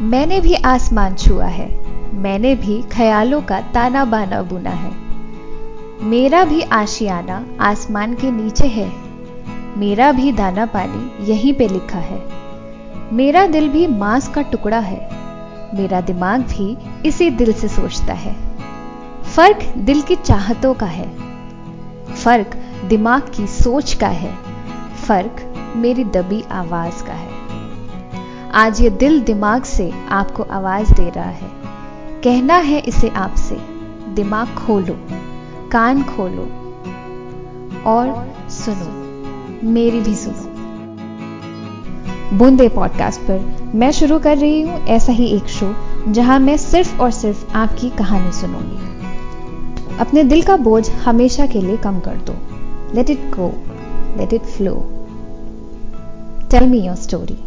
मैंने भी आसमान छुआ है। मैंने भी ख्यालों का ताना बाना बुना है। मेरा भी आशियाना आसमान के नीचे है। मेरा भी दाना पानी यहीं पे लिखा है। मेरा दिल भी मांस का टुकड़ा है। मेरा दिमाग भी इसी दिल से सोचता है। फ़र्क दिल की चाहतों का है। फ़र्क दिमाग की सोच का है। फ़र्क मेरी दबी आवाज़ का है। आज ये दिल दिमाग से आपको आवाज़ दे रहा है। कहना है इसे आपसे, दिमाग खोलो, कान खोलो और सुनो, मेरी भी सुनो। बूंदे पॉडकास्ट पर मैं शुरू कर रही हूँ ऐसा ही एक शो, जहाँ मैं सिर्फ़ और सिर्फ़ आपकी कहानी सुनूँगी। अपने दिल का बोझ हमेशा के लिए कम कर दो। Let it go let it flow tell me your story